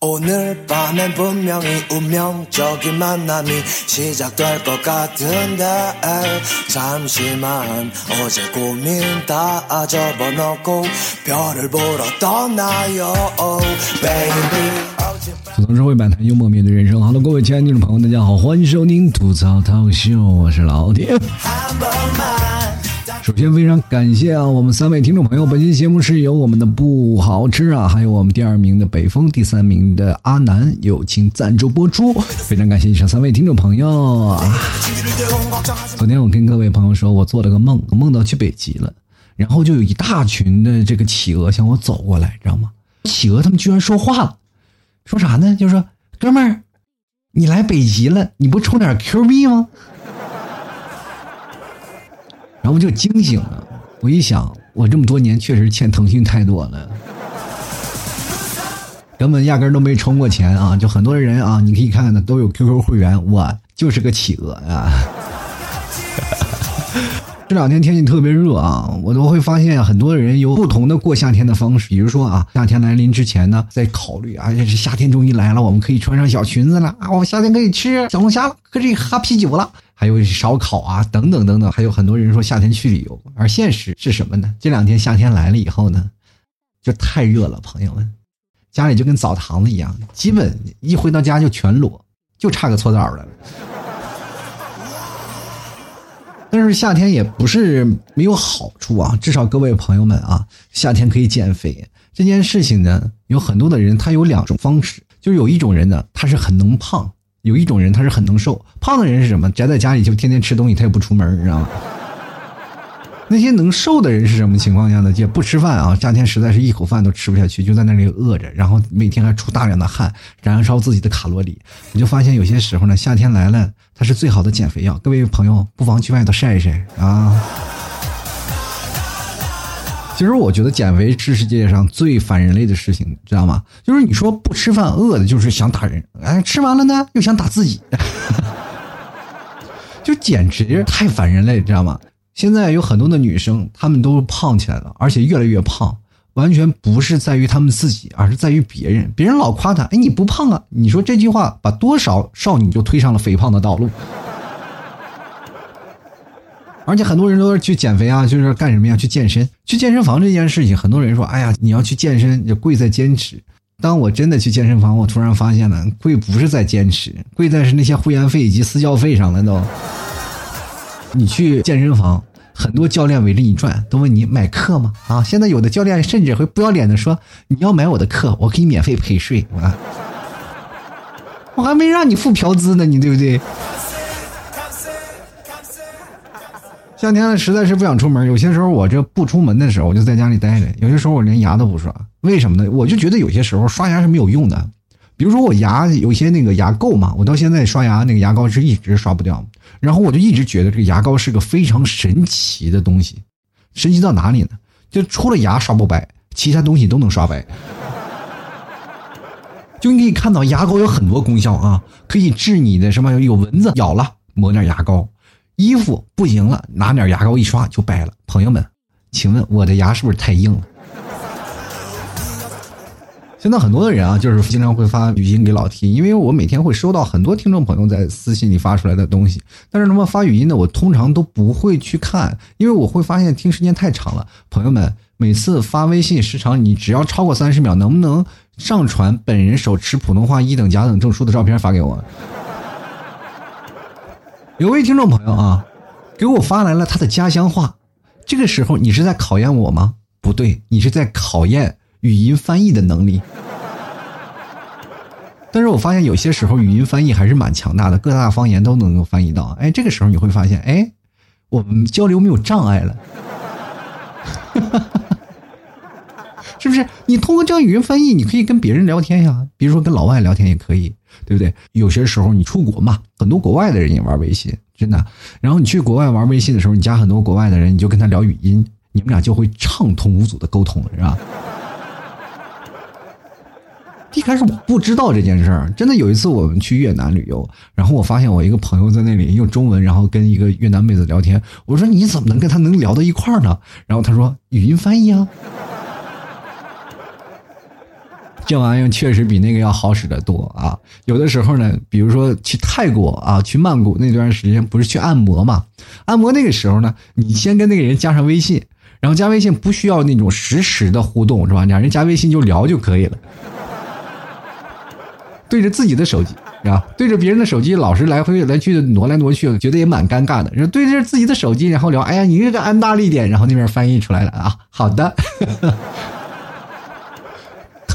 오늘 밤엔 분명히 운명적인 만남이 시작될 것 같은데 잠시만 어제 고민 다 접어놓고 별을 보러 떠나요 baby 吐槽社会百态，幽默面对人生。Hello，各位亲爱的听众朋友，大家好，欢迎收听吐槽涛秀，我是老铁。 首先，非常感谢啊，我们三位听众朋友。本期节目是由我们的不好吃啊，还有我们第二名的北风，第三名的阿南友情赞助播出。非常感谢以上三位听众朋友。昨天我跟各位朋友说，我做了个梦，梦到去北极了，然后就有一大群的这个企鹅向我走过来，知道吗？企鹅他们居然说话了，说啥呢？就说哥们儿，你来北极了，你不充点 Q 币吗？然后就惊醒了，我一想，我这么多年确实欠腾讯太多了，根本压根都没充过钱啊！就很多人啊，你可以看看的都有 QQ 会员，我就是个企鹅啊。这两天天气特别热啊，我都会发现很多人有不同的过夏天的方式。比如说啊，夏天来临之前呢，在考虑啊，这是夏天终于来了，我们可以穿上小裙子了啊，我们夏天可以吃小龙虾了，可以喝啤酒了，还有烧烤啊，等等等等。还有很多人说夏天去旅游，而现实是什么呢？这两天夏天来了以后呢，就太热了，朋友们，家里就跟澡堂子一样，基本一回到家就全裸，就差个搓澡了。但是夏天也不是没有好处啊，至少各位朋友们啊，夏天可以减肥这件事情呢，有很多的人他有两种方式，就是有一种人呢，他是很能胖；有一种人他是很能瘦。胖的人是什么？宅在家里就天天吃东西，他也不出门，你知道吗？那些能瘦的人是什么情况下呢？也不吃饭啊，夏天实在是一口饭都吃不下去，就在那里饿着，然后每天还出大量的汗，燃烧自己的卡路里。你就发现有些时候呢，夏天来了，它是最好的减肥药。各位朋友，不妨去外头晒一晒啊。其实我觉得减肥是世界上最反人类的事情，知道吗？就是你说不吃饭饿的，就是想打人；哎，吃完了呢，又想打自己，就简直太反人类，知道吗？现在有很多的女生，她们都胖起来了，而且越来越胖，完全不是在于她们自己，而是在于别人。别人老夸她，哎，你不胖啊！你说这句话，把多少少女就推上了肥胖的道路。而且很多人都是去减肥啊，就是干什么呀？去健身，去健身房这件事情，很多人说，哎呀，你要去健身，就贵在坚持。当我真的去健身房，我突然发现了，贵不是在坚持，贵在是那些会员费以及私教费上了都。你去健身房，很多教练围着你转，都问你买课吗？啊，现在有的教练甚至会不要脸的说，你要买我的课，我可以免费陪睡啊，我还没让你付嫖资呢，你对不对？夏天了，实在是不想出门。有些时候我这不出门的时候，我就在家里待着。有些时候我连牙都不刷，为什么呢？我就觉得有些时候刷牙是没有用的。比如说我牙有些那个牙垢嘛，我到现在刷牙那个牙膏是一直刷不掉。然后我就一直觉得这个牙膏是个非常神奇的东西，神奇到哪里呢？就除了牙刷不白，其他东西都能刷白。就你可以看到牙膏有很多功效啊，可以治你的什么有蚊子咬了抹点牙膏，衣服不行了拿点牙膏一刷就白了。朋友们，请问我的牙是不是太硬了？现在很多的人啊，就是经常会发语音给老 T，因为我每天会收到很多听众朋友在私信里发出来的东西。但是他们发语音呢，我通常都不会去看，因为我会发现听时间太长了。朋友们，每次发微信时长你只要超过三十秒，能不能上传本人手持普通话一等甲等证书的照片发给我？有位听众朋友啊，给我发来了他的家乡话，这个时候你是在考验我吗？不对，你是在考验。语音翻译的能力，但是我发现有些时候语音翻译还是蛮强大的，各大方言都能够翻译到。哎，这个时候你会发现，哎，我们交流没有障碍了，是不是？你通过这样语音翻译，你可以跟别人聊天呀，比如说跟老外聊天也可以，对不对？有些时候你出国嘛，很多国外的人也玩微信，真的。然后你去国外玩微信的时候，你加很多国外的人，你就跟他聊语音，你们俩就会畅通无阻的沟通了，是吧？一开始我不知道这件事儿，真的有一次我们去越南旅游，然后我发现我一个朋友在那里用中文，然后跟一个越南妹子聊天。我说你怎么能跟他能聊到一块儿呢？然后他说语音翻译啊。这玩意儿确实比那个要好使得多啊！有的时候呢，比如说去泰国啊，去曼谷那段时间不是去按摩嘛？按摩那个时候呢，你先跟那个人加上微信，然后加微信不需要那种实时的互动是吧？两人加微信就聊就可以了。对着自己的手机啊，对着别人的手机老是来回来去的挪来挪去，觉得也蛮尴尬的。然后对着自己的手机，然后聊，哎呀，你这个按大力点，然后那边翻译出来了啊，好的，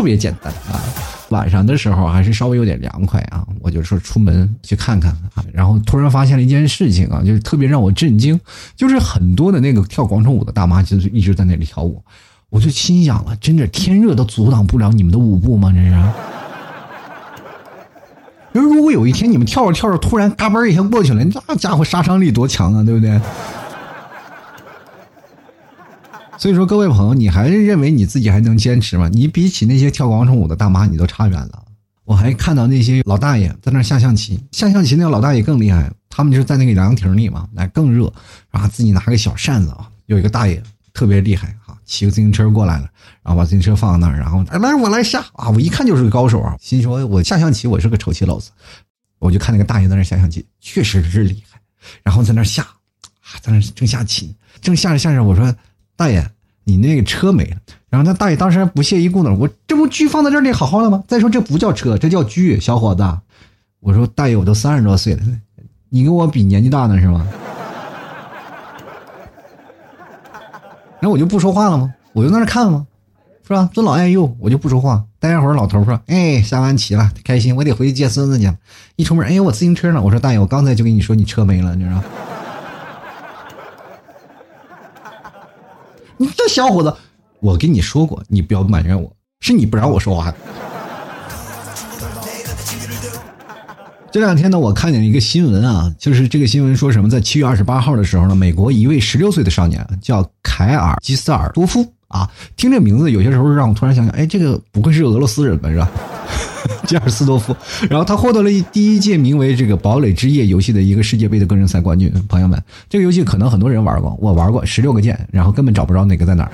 特别简单啊。晚上的时候还是稍微有点凉快啊，我就说出门去看看啊。然后突然发现了一件事情啊，就是特别让我震惊，就是很多的那个跳广场舞的大妈就是一直在那里跳舞，我就心想了，真的天热都阻挡不了你们的舞步吗？这是。如果有一天你们跳着跳着突然嘎嘣一下过去了，那家伙杀伤力多强啊，对不对？所以说，各位朋友，你还是认为你自己还能坚持吗？你比起那些跳广场舞的大妈，你都差远了。我还看到那些老大爷在那下象棋，下象棋那个老大爷更厉害，他们就是在那个凉亭里嘛，来更热，然后自己拿个小扇子啊，有一个大爷特别厉害啊。骑个自行车过来了，然后把自行车放在那儿，然后来我来下啊！我一看就是个高手啊，心说我下象棋我是个丑棋篓子，我就看那个大爷在那下象棋，确实是厉害。然后在那下，啊，在那正下棋，正下着下着，我说大爷，你那个车没了。然后那大爷当时还不屑一顾呢，我这不车放在这里好好的吗？再说这不叫车，这叫车，小伙子。我说大爷，我都三十多岁了，你跟我比年纪大呢是吗？然后我就不说话了吗？我就在那看吗？是吧？尊老爱幼，我就不说话。待会儿，老头说：“哎，下完棋了，开心，我得回去接孙子去。”一出门，哎，我自行车呢？我说：“大爷，我刚才就跟你说，你车没了，你知道？”你这小伙子，我跟你说过，你不要埋怨我，是你不让我说话。这两天呢，我看见一个新闻啊，就是这个新闻说什么，在七月二十八号的时候呢，美国一位十六岁的少年叫凯尔基斯尔多夫啊，听这名字有些时候让我突然想想，哎，这个不会是俄罗斯人吧，是吧？基尔斯多夫，然后他获得了第一届名为这个堡垒之夜游戏的一个世界杯的个人赛冠军。朋友们，这个游戏可能很多人玩过，我玩过十六个键，然后根本找不着哪个在哪儿。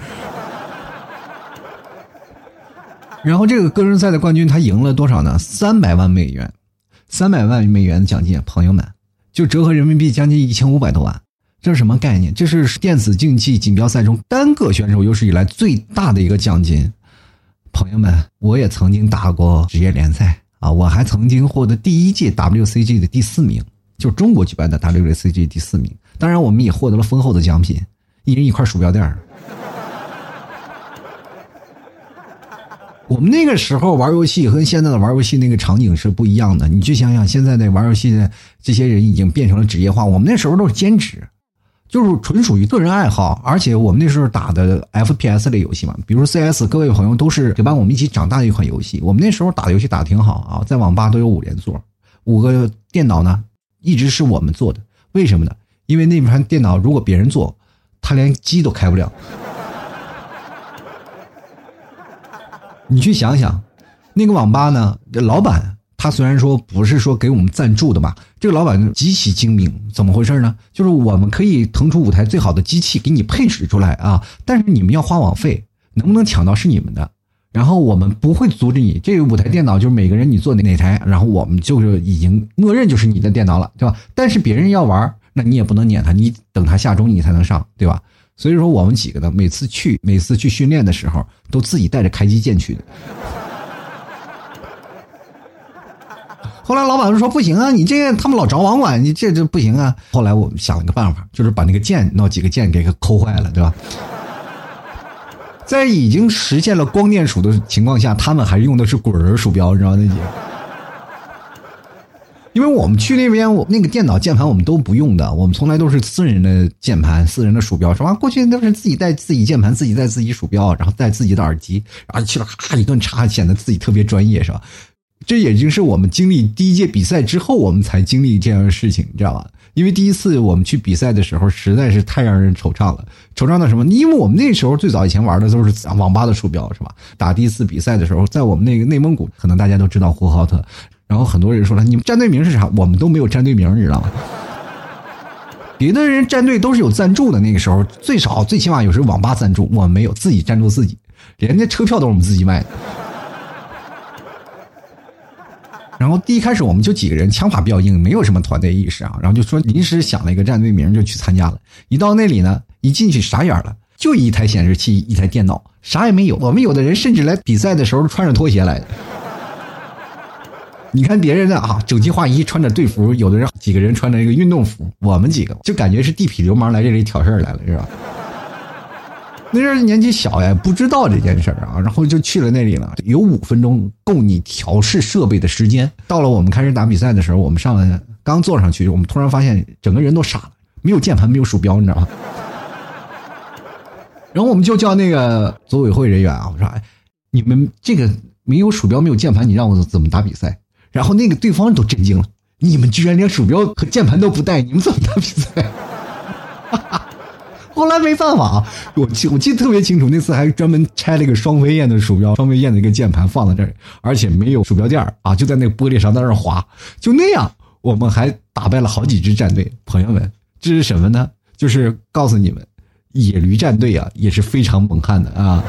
然后这个个人赛的冠军他赢了多少呢？三百万美元。三百万美元的奖金，朋友们，就折合人民币将近一千五百多万，这是什么概念？这是电子竞技锦标赛中单个选手有史以来最大的一个奖金。朋友们，我也曾经打过职业联赛啊，我还曾经获得第一届 WCG 的第四名，就是中国举办的 WCG 第四名。当然，我们也获得了丰厚的奖品，一人一块鼠标垫儿。我们那个时候玩游戏和现在的玩游戏那个场景是不一样的。你去想想，现在的玩游戏的这些人已经变成了职业化。我们那时候都是兼职，就是纯属于个人爱好。而且我们那时候打的 FPS 类游戏嘛，比如 CS，各位朋友都是陪伴我们一起长大的一款游戏。我们那时候打游戏打的挺好啊，在网吧都有五连座，五个电脑呢一直是我们做的。为什么呢？因为那盘电脑如果别人做，他连机都开不了。你去想想，那个网吧呢？老板他虽然说不是说给我们赞助的吧，这个老板极其精明。怎么回事呢？就是我们可以腾出五台最好的机器给你配置出来啊，但是你们要花网费，能不能抢到是你们的。然后我们不会阻止你，这个五台电脑就是每个人你坐哪哪台，然后我们就是已经默认就是你的电脑了，对吧？但是别人要玩，那你也不能撵他，你等他下周你才能上，对吧？所以说，我们几个呢，每次去，每次去训练的时候，都自己带着开机键去的。后来老板就说：“不行啊，你这他们老找网管，你这这不行啊。”后来我们想了个办法，就是把那个键那几个键给抠坏了，对吧？在已经实现了光电鼠的情况下，他们还用的是滚轮鼠标，你知道那几个。因为我们去那边，我那个电脑键盘我们都不用的，我们从来都是私人的键盘、私人的鼠标，是吧？过去都是自己带自己键盘、自己带自己鼠标，然后带自己的耳机，然后去了咔一顿插，显得自己特别专业，是吧？这已经是我们经历第一届比赛之后，我们才经历这样的事情，你知道吧？因为第一次我们去比赛的时候，实在是太让人惆怅了。惆怅到什么？因为我们那时候最早以前玩的都是网吧的鼠标，是吧？打第一次比赛的时候，在我们那个内蒙古，可能大家都知道呼和浩特。然后很多人说了，你们战队名是啥？我们都没有战队名，你知道吗？别的人战队都是有赞助的，那个时候最少最起码有时候网吧赞助，我们没有，自己赞助自己，连那车票都是我们自己卖的。然后第一开始我们就几个人，枪法比较硬，没有什么团队意识啊。然后就说临时想了一个战队名就去参加了。一到那里呢，一进去傻眼了，就一台显示器，一台电脑，啥也没有。我们有的人甚至来比赛的时候穿着拖鞋来的。你看别人的啊，整齐划一，穿着队服，有的人几个人穿着一个运动服，我们几个就感觉是地痞流氓来这里挑事儿来了，是吧？那阵年纪小呀，不知道这件事儿啊，然后就去了那里了。有五分钟够你调试设备的时间。到了我们开始打比赛的时候，我们上来刚坐上去，我们突然发现整个人都傻了，没有键盘，没有鼠标，你知道吗？然后我们就叫那个组委会人员啊，我说：“哎，你们这个没有鼠标，没有键盘，你让我怎么打比赛？”然后那个对方都震惊了，你们居然连鼠标和键盘都不带，你们怎么打比赛？后来没办法，我记我记得特别清楚，那次还专门拆了一个双飞燕的鼠标，双飞燕的一个键盘放在这儿，而且没有鼠标垫啊，就在那个玻璃上在那儿滑，就那样，我们还打败了好几支战队。朋友们，这是什么呢？就是告诉你们，野驴战队啊也是非常猛悍的啊。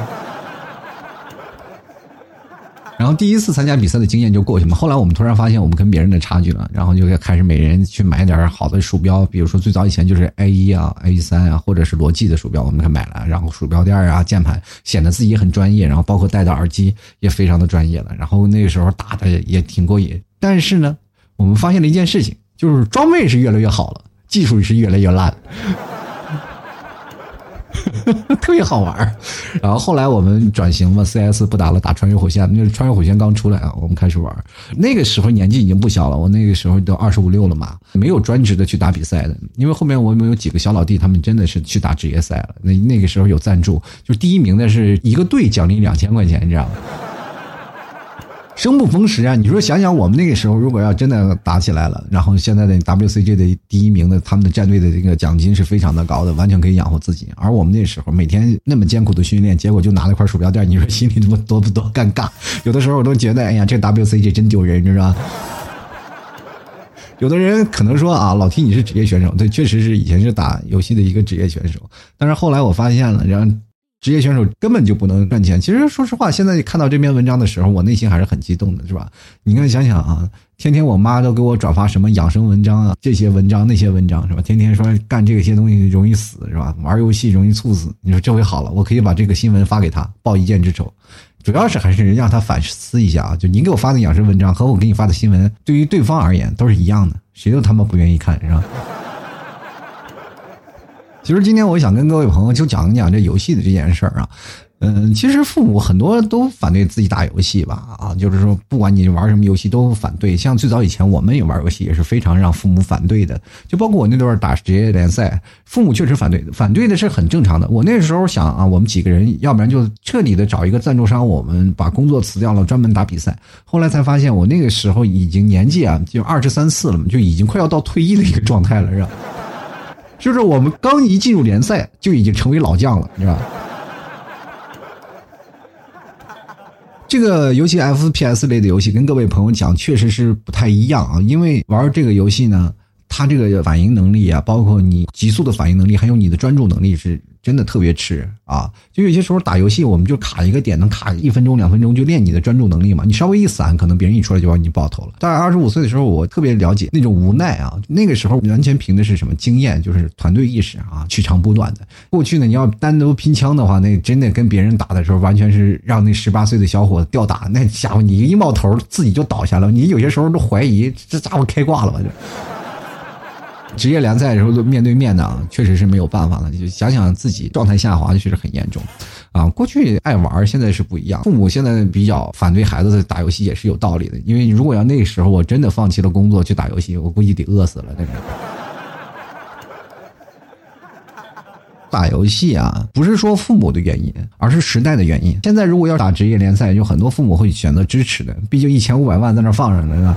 然后第一次参加比赛的经验就过去嘛。后来我们突然发现我们跟别人的差距了，然后就开始每人去买点好的鼠标，比如说最早以前就是 A 一啊、A 三啊，或者是罗技的鼠标，我们买了。然后鼠标垫啊、键盘，显得自己很专业。然后包括戴的耳机也非常的专业了。然后那个时候打的也挺过瘾。但是呢，我们发现了一件事情，就是装备是越来越好了，技术是越来越烂。特别好玩然后后来我们转型嘛，CS 不打了，打穿越火线。那穿越火线刚出来啊，我们开始玩。那个时候年纪已经不小了，我那个时候都二十五六了嘛，没有专职的去打比赛的。因为后面我们有几个小老弟，他们真的是去打职业赛了。那那个时候有赞助，就第一名的是一个队奖励两千块钱，你知道吗？生不逢时啊！你说想想，我们那个时候如果要真的打起来了，然后现在的 WCG 的第一名的，他们的战队的这个奖金是非常的高的，完全可以养活自己。而我们那时候每天那么艰苦的训练，结果就拿了块鼠标垫，你说心里多多不多尴尬？有的时候我都觉得，哎呀，这 WCG 真丢人，你知道吧？有的人可能说啊，老 T 你是职业选手，对，确实是以前是打游戏的一个职业选手，但是后来我发现了，然后。职业选手根本就不能赚钱。其实说实话，现在看到这篇文章的时候，我内心还是很激动的，是吧？你看想想啊，天天我妈都给我转发什么养生文章啊，这些文章那些文章，是吧？天天说干这些东西容易死，是吧？玩游戏容易猝死。你说这回好了，我可以把这个新闻发给他，报一箭之仇。主要是还是让他反思一下啊，就您给我发的养生文章和我给你发的新闻，对于对方而言都是一样的，谁都他妈不愿意看，是吧？其实今天我想跟各位朋友就讲一讲这游戏的这件事儿啊，嗯，其实父母很多都反对自己打游戏吧，啊，就是说不管你玩什么游戏都反对。像最早以前我们也玩游戏，也是非常让父母反对的。就包括我那段打职业联赛，父母确实反对，反对的是很正常的。我那时候想啊，我们几个人要不然就彻底的找一个赞助商，我们把工作辞掉了，专门打比赛。后来才发现，我那个时候已经年纪啊，就二十三四了嘛，就已经快要到退役的一个状态了，是吧？就是我们刚一进入联赛，就已经成为老将了，你知道吧？这个游戏 FPS 类的游戏，跟各位朋友讲，确实是不太一样啊。因为玩这个游戏呢，它这个反应能力啊，包括你急速的反应能力，还有你的专注能力是。真的特别吃啊！就有些时候打游戏，我们就卡一个点，能卡一分钟、两分钟，就练你的专注能力嘛。你稍微一散，可能别人一出来就把你爆头了。在二十五岁的时候，我特别了解那种无奈啊。那个时候完全凭的是什么经验，就是团队意识啊，取长补短的。过去呢，你要单独拼枪的话，那真的跟别人打的时候，完全是让那十八岁的小伙子吊打。那家伙你一冒头，自己就倒下了。你有些时候都怀疑这家伙开挂了吧？就。职业联赛的时候都面对面的，确实是没有办法了。就想想自己状态下滑，确实很严重，啊，过去爱玩，现在是不一样。父母现在比较反对孩子打游戏，也是有道理的。因为如果要那时候我真的放弃了工作去打游戏，我估计得饿死了。那个打游戏啊，不是说父母的原因，而是时代的原因。现在如果要打职业联赛，有很多父母会选择支持的，毕竟一千五百万在那放着呢。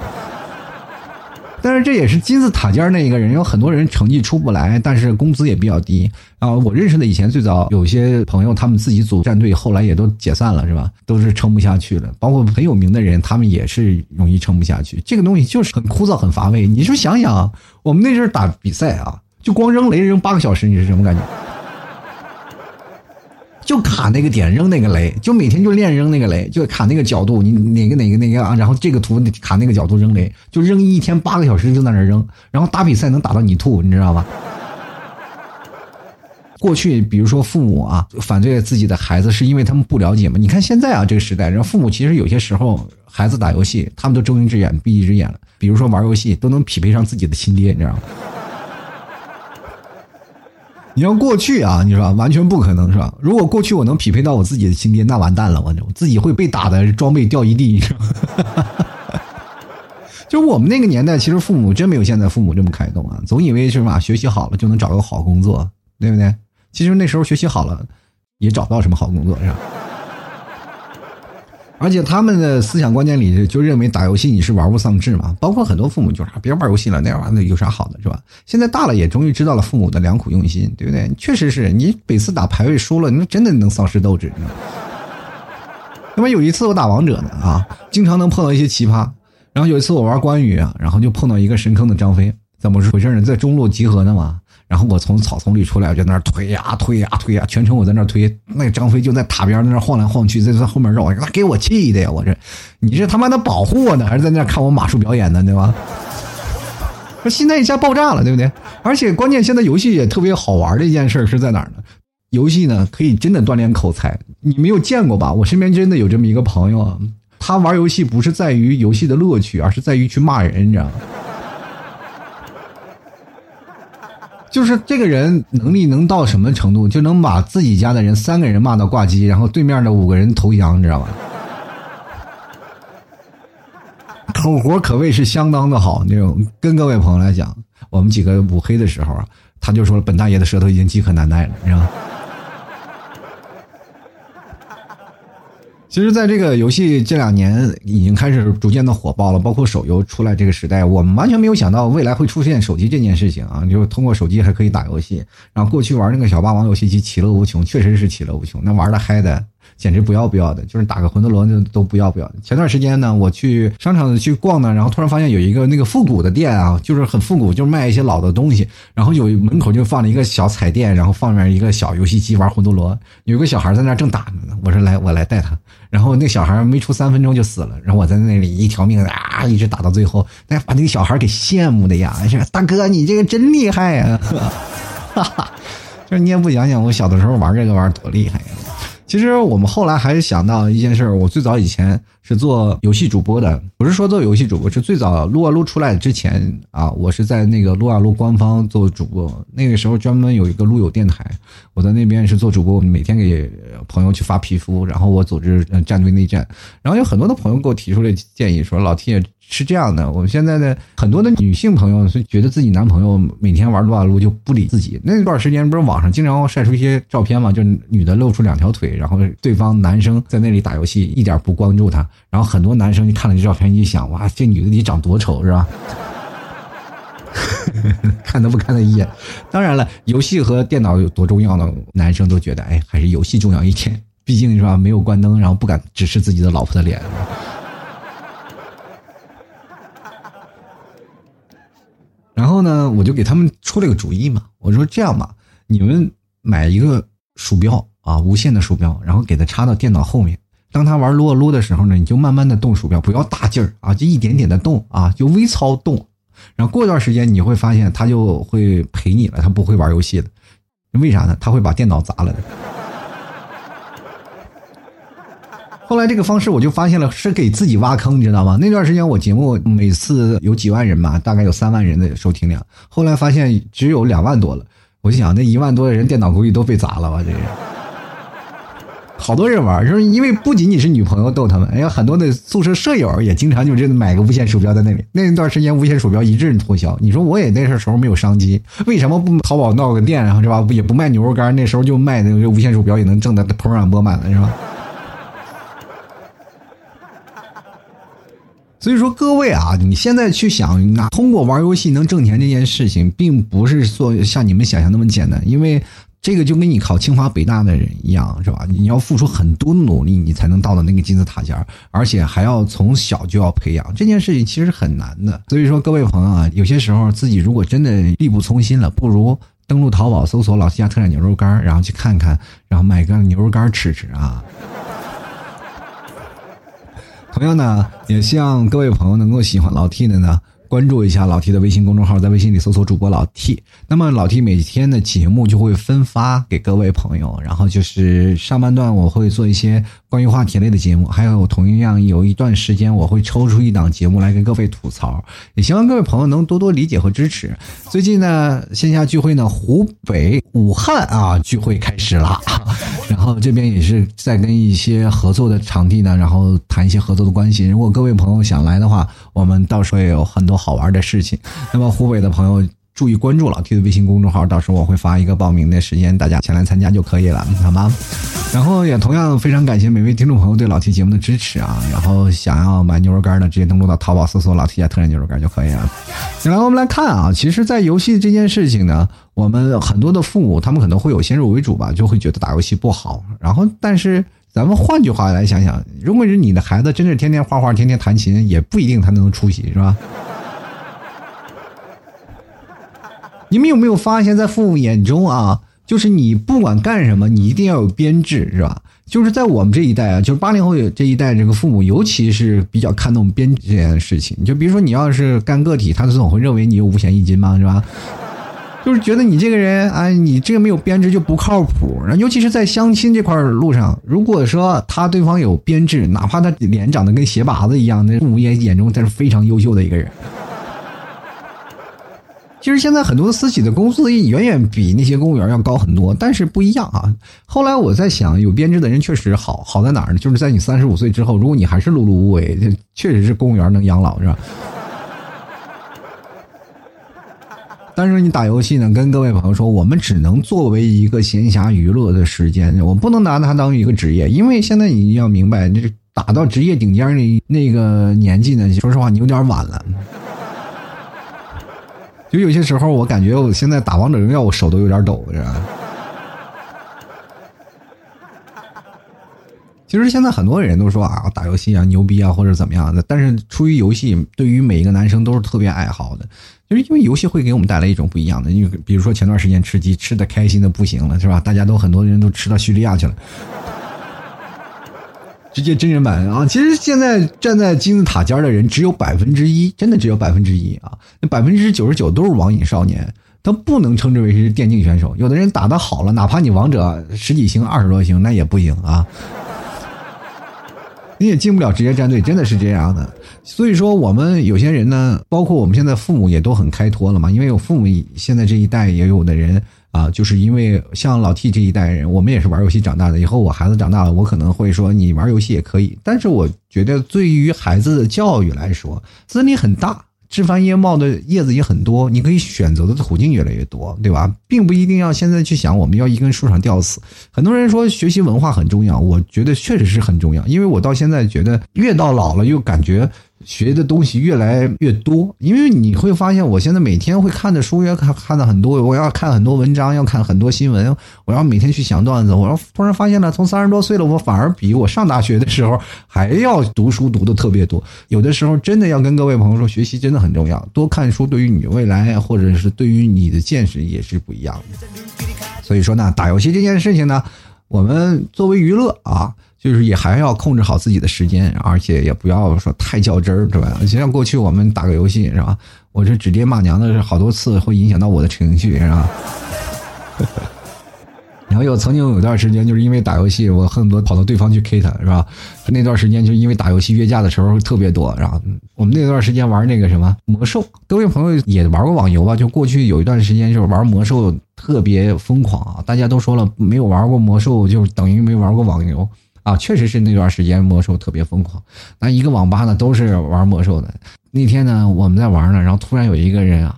但是这也是金字塔尖儿那一个人，有很多人成绩出不来，但是工资也比较低啊。我认识的以前最早有些朋友，他们自己组战队，后来也都解散了，是吧？都是撑不下去了。包括很有名的人，他们也是容易撑不下去。这个东西就是很枯燥、很乏味。你说想想，我们那阵儿打比赛啊，就光扔雷扔八个小时，你是什么感觉？就卡那个点扔那个雷，就每天就练扔那个雷，就卡那个角度，你哪个哪个哪个啊，然后这个图卡那个角度扔雷，就扔一天八个小时就在那扔，然后打比赛能打到你吐，你知道吧？过去，比如说父母啊，反对自己的孩子，是因为他们不了解嘛？你看现在啊，这个时代，然后父母其实有些时候，孩子打游戏，他们都睁一只眼闭一只眼了。比如说玩游戏，都能匹配上自己的亲爹，你知道吗？你要过去啊，你说完全不可能是吧？如果过去我能匹配到我自己的亲爹，那完蛋了，我自己会被打的装备掉一地，你知道吗？就我们那个年代，其实父母真没有现在父母这么开动啊，总以为是吧，学习好了就能找个好工作，对不对？其实那时候学习好了，也找不到什么好工作，是吧？而且他们的思想观念里就认为打游戏你是玩物丧志嘛，包括很多父母就说别玩游戏了，那样玩意儿有啥好的，是吧？现在大了也终于知道了父母的良苦用心，对不对？确实是你每次打排位输了，那真的能丧失斗志。那么有一次我打王者呢啊，经常能碰到一些奇葩，然后有一次我玩关羽啊，然后就碰到一个神坑的张飞，怎么回事呢？在中路集合呢嘛。然后我从草丛里出来，我就在那推呀推呀推呀，全程我在那推。那张飞就在塔边在那晃来晃去，在在后面绕，那给我气的呀！我这，你是他妈的保护我呢，还是在那看我马术表演呢？对吧？那心态一下爆炸了，对不对？而且关键现在游戏也特别好玩的一件事是在哪儿呢？游戏呢可以真的锻炼口才，你没有见过吧？我身边真的有这么一个朋友啊，他玩游戏不是在于游戏的乐趣，而是在于去骂人，你知道吗？就是这个人能力能到什么程度，就能把自己家的人三个人骂到挂机，然后对面的五个人投降，你知道吧？口活可谓是相当的好。那种跟各位朋友来讲，我们几个五黑的时候啊，他就说本大爷的舌头已经饥渴难耐了，你知道吗？其实，在这个游戏这两年已经开始逐渐的火爆了，包括手游出来这个时代，我们完全没有想到未来会出现手机这件事情啊！就是通过手机还可以打游戏，然后过去玩那个小霸王游戏机，其乐无穷，确实是其乐无穷，那玩的嗨的。简直不要不要的，就是打个魂斗罗那都不要不要的。前段时间呢，我去商场去逛呢，然后突然发现有一个那个复古的店啊，就是很复古，就是卖一些老的东西。然后有门口就放了一个小彩电，然后放面一个小游戏机玩魂斗罗。有个小孩在那正打着呢，我说来我来带他。然后那小孩没出三分钟就死了，然后我在那里一条命啊一直打到最后，哎把那个小孩给羡慕的呀，说大哥你这个真厉害呀，哈哈，就是你也不想想我小的时候玩这个玩意多厉害呀。其实我们后来还是想到一件事儿，我最早以前是做游戏主播的，不是说做游戏主播，是最早撸啊撸出来之前啊，我是在那个撸啊撸官方做主播，那个时候专门有一个撸友电台，我在那边是做主播，每天给朋友去发皮肤，然后我组织战队内战，然后有很多的朋友给我提出了建议，说老 T。是这样的，我们现在的很多的女性朋友是觉得自己男朋友每天玩撸啊撸就不理自己。那段时间不是网上经常晒出一些照片嘛，就女的露出两条腿，然后对方男生在那里打游戏，一点不关注她。然后很多男生一看了这照片，一想，哇，这女的你长多丑是吧？看都不看她一眼。当然了，游戏和电脑有多重要呢？男生都觉得，哎，还是游戏重要一点。毕竟是吧，没有关灯，然后不敢直视自己的老婆的脸。然后呢，我就给他们出了个主意嘛。我说这样吧，你们买一个鼠标啊，无线的鼠标，然后给它插到电脑后面。当他玩撸啊撸的时候呢，你就慢慢的动鼠标，不要大劲儿啊，就一点点的动啊，就微操动。然后过段时间，你会发现他就会陪你了，他不会玩游戏了。为啥呢？他会把电脑砸了。后来这个方式我就发现了是给自己挖坑，你知道吗？那段时间我节目每次有几万人嘛，大概有三万人的收听量。后来发现只有两万多了，我就想那一万多的人电脑估计都被砸了吧？这是，好多人玩，就是因为不仅仅是女朋友逗他们，哎呀，很多的宿舍舍友也经常就这买个无线鼠标在那里。那段时间无线鼠标一阵脱销，你说我也那时候没有商机，为什么不淘宝闹个店，然后是吧？也不卖牛肉干，那时候就卖那个无线鼠标也能挣得盆满钵满了，是吧？所以说，各位啊，你现在去想，那通过玩游戏能挣钱这件事情，并不是说像你们想象那么简单，因为这个就跟你考清华北大的人一样，是吧？你要付出很多努力，你才能到的那个金字塔尖而且还要从小就要培养，这件事情其实很难的。所以说，各位朋友啊，有些时候自己如果真的力不从心了，不如登录淘宝搜索“老 T 家特产牛肉干”，然后去看看，然后买个牛肉干吃吃啊。同样呢，也希望各位朋友能够喜欢老 T 的呢。关注一下老 T 的微信公众号，在微信里搜索主播老 T。那么老 T 每天的节目就会分发给各位朋友，然后就是上半段我会做一些关于话题类的节目，还有同样有一段时间我会抽出一档节目来跟各位吐槽，也希望各位朋友能多多理解和支持。最近呢，线下聚会呢，湖北武汉啊聚会开始了，然后这边也是在跟一些合作的场地呢，然后谈一些合作的关系。如果各位朋友想来的话，我们到时候也有很多。好玩的事情，那么湖北的朋友注意关注老 T 的微信公众号，到时候我会发一个报名的时间，大家前来参加就可以了，好吗？然后也同样非常感谢每位听众朋友对老 T 节目的支持啊！然后想要买牛肉干的，直接登录到淘宝搜索“老 T 家特产牛肉干”就可以了。然后我们来看啊，其实，在游戏这件事情呢，我们很多的父母他们可能会有先入为主吧，就会觉得打游戏不好。然后，但是咱们换句话来想想，如果是你的孩子真是天天画画、天天弹琴，也不一定他能出息，是吧？你们有没有发现，在父母眼中啊，就是你不管干什么，你一定要有编制，是吧？就是在我们这一代啊，就是八零后这一代，这个父母尤其是比较看重编制这件事情。就比如说，你要是干个体，他总会认为你有五险一金嘛，是吧？就是觉得你这个人，哎，你这个没有编制就不靠谱。然后，尤其是在相亲这块路上，如果说他对方有编制，哪怕他脸长得跟鞋拔子一样，那父母眼眼中他是非常优秀的一个人。其实现在很多私企的工资远远比那些公务员要高很多，但是不一样啊。后来我在想，有编制的人确实好，好在哪儿呢？就是在你三十五岁之后，如果你还是碌碌无为，确实是公务员能养老，是吧？但是你打游戏呢，跟各位朋友说，我们只能作为一个闲暇娱乐的时间，我不能拿它当一个职业，因为现在你要明白，这打到职业顶尖的那个年纪呢，说实话，你有点晚了。就有些时候，我感觉我现在打王者荣耀，我手都有点抖，是吧？其实现在很多人都说啊，打游戏啊牛逼啊，或者怎么样的。但是出于游戏，对于每一个男生都是特别爱好的，就是因为游戏会给我们带来一种不一样的。因为比如说前段时间吃鸡吃的开心的不行了，是吧？大家都很多人都吃到叙利亚去了。直接真人版啊！其实现在站在金字塔尖的人只有百分之一，真的只有百分之一啊！那百分之九十九都是网瘾少年，他不能称之为是电竞选手。有的人打的好了，哪怕你王者十几星、二十多星，那也不行啊！你也进不了职业战队，真的是这样的。所以说，我们有些人呢，包括我们现在父母也都很开脱了嘛，因为我父母现在这一代也有的人。啊，就是因为像老 T 这一代人，我们也是玩游戏长大的。以后我孩子长大了，我可能会说你玩游戏也可以。但是我觉得，对于孩子的教育来说，森林很大，枝繁叶茂的叶子也很多，你可以选择的途径越来越多，对吧？并不一定要现在去想我们要一根树上吊死。很多人说学习文化很重要，我觉得确实是很重要。因为我到现在觉得，越到老了又感觉。学的东西越来越多，因为你会发现，我现在每天会看的书也看看的很多，我要看很多文章，要看很多新闻，我要每天去想段子。我要突然发现了，从三十多岁了，我反而比我上大学的时候还要读书读的特别多。有的时候真的要跟各位朋友说，学习真的很重要，多看书对于你未来或者是对于你的见识也是不一样的。所以说呢，打游戏这件事情呢，我们作为娱乐啊。就是也还要控制好自己的时间，而且也不要说太较真儿，对吧？像过去我们打个游戏是吧？我这指爹骂娘的是好多次，会影响到我的情绪，是吧？然后有曾经有段时间，就是因为打游戏，我恨不得跑到对方去 K 他，是吧？那段时间就因为打游戏约架的时候特别多，然后我们那段时间玩那个什么魔兽，各位朋友也玩过网游吧？就过去有一段时间就是玩魔兽特别疯狂啊！大家都说了，没有玩过魔兽就等于没玩过网游。啊，确实是那段时间魔兽特别疯狂，那一个网吧呢都是玩魔兽的。那天呢我们在玩呢，然后突然有一个人啊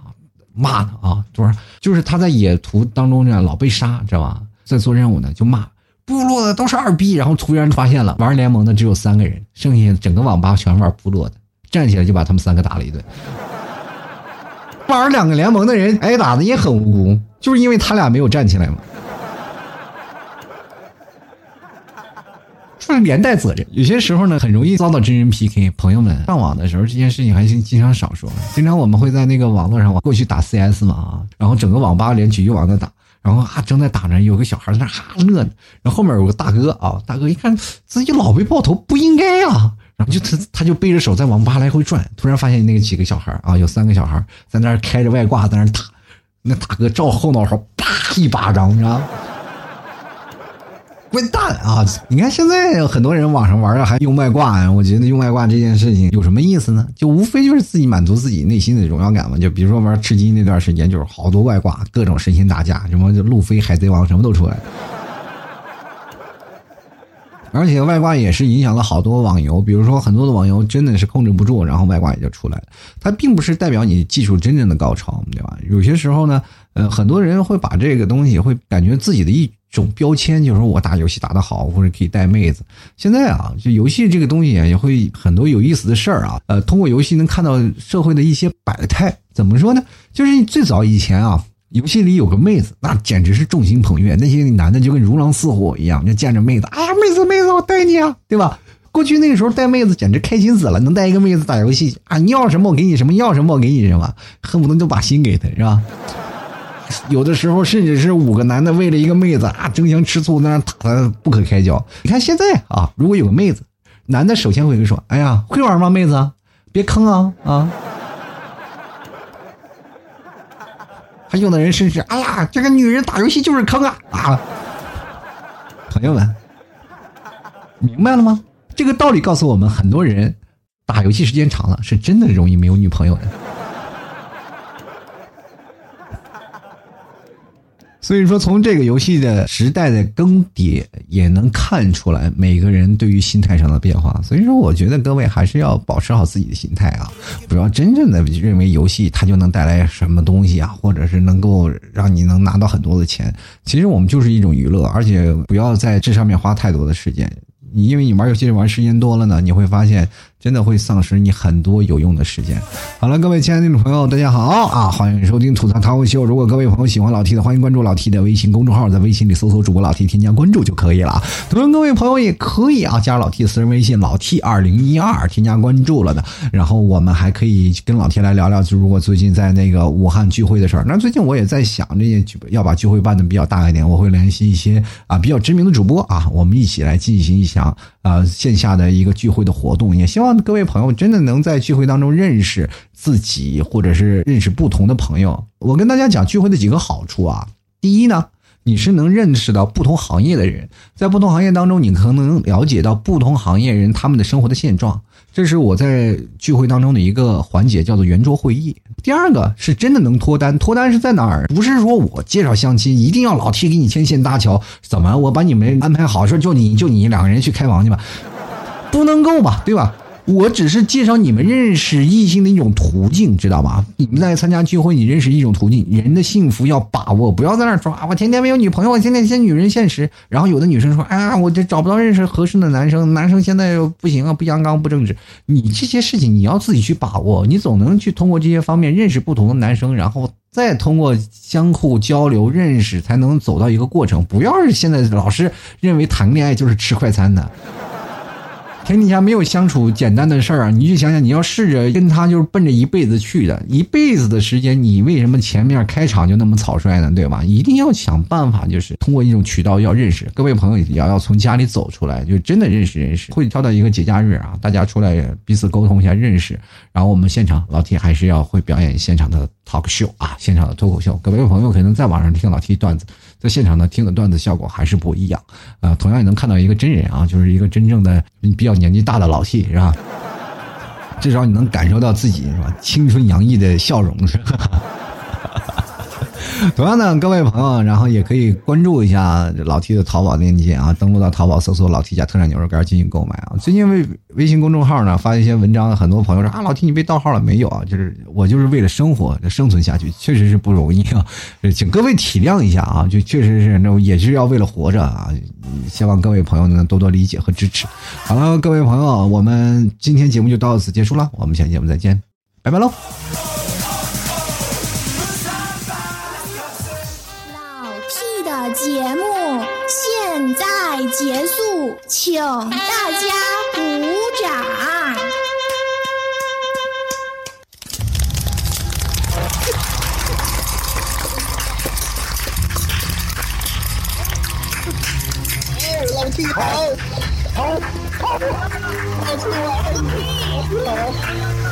骂他啊，就是就是他在野图当中呢老被杀，知道吧？在做任务呢就骂部落的都是二逼，然后突然发现了玩联盟的只有三个人，剩下整个网吧全玩部落的，站起来就把他们三个打了一顿。玩两个联盟的人挨打的也很无辜，就是因为他俩没有站起来嘛。这 是连带责任。有些时候呢，很容易遭到真人 PK。朋友们上网的时候，这件事情还是经常少说。经常我们会在那个网络上，过去打 CS 嘛啊，然后整个网吧连局域网在打，然后啊正在打呢，有个小孩在那哈乐呢，然后后面有个大哥啊，大哥一看自己老被爆头，不应该啊，然后就他他就背着手在网吧来回转，突然发现那个几个小孩啊，有三个小孩在那开着外挂在那打，那大哥照后脑勺啪一巴掌，你知道吗？笨蛋啊！你看现在很多人网上玩的还用外挂，我觉得用外挂这件事情有什么意思呢？就无非就是自己满足自己内心的荣耀感嘛。就比如说玩吃鸡那段时间，就是好多外挂，各种神仙打架，什么路飞、海贼王什么都出来了。而且外挂也是影响了好多网游，比如说很多的网游真的是控制不住，然后外挂也就出来了。它并不是代表你技术真正的高超，对吧？有些时候呢，呃，很多人会把这个东西会感觉自己的一种标签，就是说我打游戏打得好，或者可以带妹子。现在啊，就游戏这个东西也会很多有意思的事儿啊，呃，通过游戏能看到社会的一些百态。怎么说呢？就是最早以前啊。游戏里有个妹子，那简直是众星捧月，那些男的就跟如狼似虎一样，就见着妹子，哎呀，妹子妹子，我带你啊，对吧？过去那个时候带妹子简直开心死了，能带一个妹子打游戏啊，你要什么我给你什么，要什么我给你什么，恨不得就把心给她，是吧？有的时候甚至是五个男的为了一个妹子啊，争相吃醋，在那打的不可开交。你看现在啊，如果有个妹子，男的首先会说，哎呀，会玩吗，妹子？别坑啊啊！还有的人甚至，哎呀，这个女人打游戏就是坑啊啊！朋友们，明白了吗？这个道理告诉我们，很多人打游戏时间长了，是真的容易没有女朋友的。所以说，从这个游戏的时代的更迭，也能看出来每个人对于心态上的变化。所以说，我觉得各位还是要保持好自己的心态啊，不要真正的认为游戏它就能带来什么东西啊，或者是能够让你能拿到很多的钱。其实我们就是一种娱乐，而且不要在这上面花太多的时间。因为你玩游戏玩时间多了呢，你会发现真的会丧失你很多有用的时间。好了，各位亲爱的听众朋友，大家好啊！欢迎收听吐槽涛秀。如果各位朋友喜欢老 T 的，欢迎关注老 T 的微信公众号，在微信里搜索主播老 T，添加关注就可以了。同样，各位朋友也可以啊，加老 T 的私人微信老 T 二零一二，添加关注了的。然后我们还可以跟老 T 来聊聊，就如果最近在那个武汉聚会的事儿。那最近我也在想，这些要把聚会办的比较大一点，我会联系一些啊比较知名的主播啊，我们一起来进行一下。啊，线下的一个聚会的活动，也希望各位朋友真的能在聚会当中认识自己，或者是认识不同的朋友。我跟大家讲聚会的几个好处啊，第一呢，你是能认识到不同行业的人，在不同行业当中，你可能能了解到不同行业人他们的生活的现状。这是我在聚会当中的一个环节，叫做圆桌会议。第二个是真的能脱单，脱单是在哪儿？不是说我介绍相亲，一定要老 T 给你牵线搭桥，怎么我把你们安排好，说就你就你两个人去开房去吧，不能够吧，对吧？我只是介绍你们认识异性的一种途径，知道吗？你们在参加聚会，你认识一种途径。人的幸福要把握，不要在那说啊，我天天没有女朋友，我天天嫌女人现实。然后有的女生说，哎呀，我这找不到认识合适的男生，男生现在不行啊，不阳刚不正直。你这些事情你要自己去把握，你总能去通过这些方面认识不同的男生，然后再通过相互交流认识，才能走到一个过程。不要是现在老是认为谈恋爱就是吃快餐的。天底下没有相处简单的事儿啊！你去想想，你要试着跟他就是奔着一辈子去的，一辈子的时间，你为什么前面开场就那么草率呢？对吧？一定要想办法，就是通过一种渠道要认识各位朋友，也要从家里走出来，就真的认识认识。会挑到一个节假日啊，大家出来彼此沟通一下认识。然后我们现场老 T 还是要会表演现场的 talk show 啊，现场的脱口秀。各位朋友可能在网上听老 T 段子。在现场呢，听的段子效果还是不一样，啊，同样也能看到一个真人啊，就是一个真正的比较年纪大的老戏，是吧？至少你能感受到自己是吧，青春洋溢的笑容是吧。同样的，各位朋友，然后也可以关注一下老 T 的淘宝链接啊，登录到淘宝搜索“老 T 家特产牛肉干”进行购买啊。最近微微信公众号呢发一些文章，很多朋友说啊，老 T 你被盗号了没有啊？就是我就是为了生活生存下去，确实是不容易啊，请各位体谅一下啊，就确实是那也是要为了活着啊，希望各位朋友能多多理解和支持。好了，各位朋友，我们今天节目就到此结束了，我们下期节目再见，拜拜喽。节目现。在结束，请大家鼓掌。老弟好，好，好，好，好，好，好，好。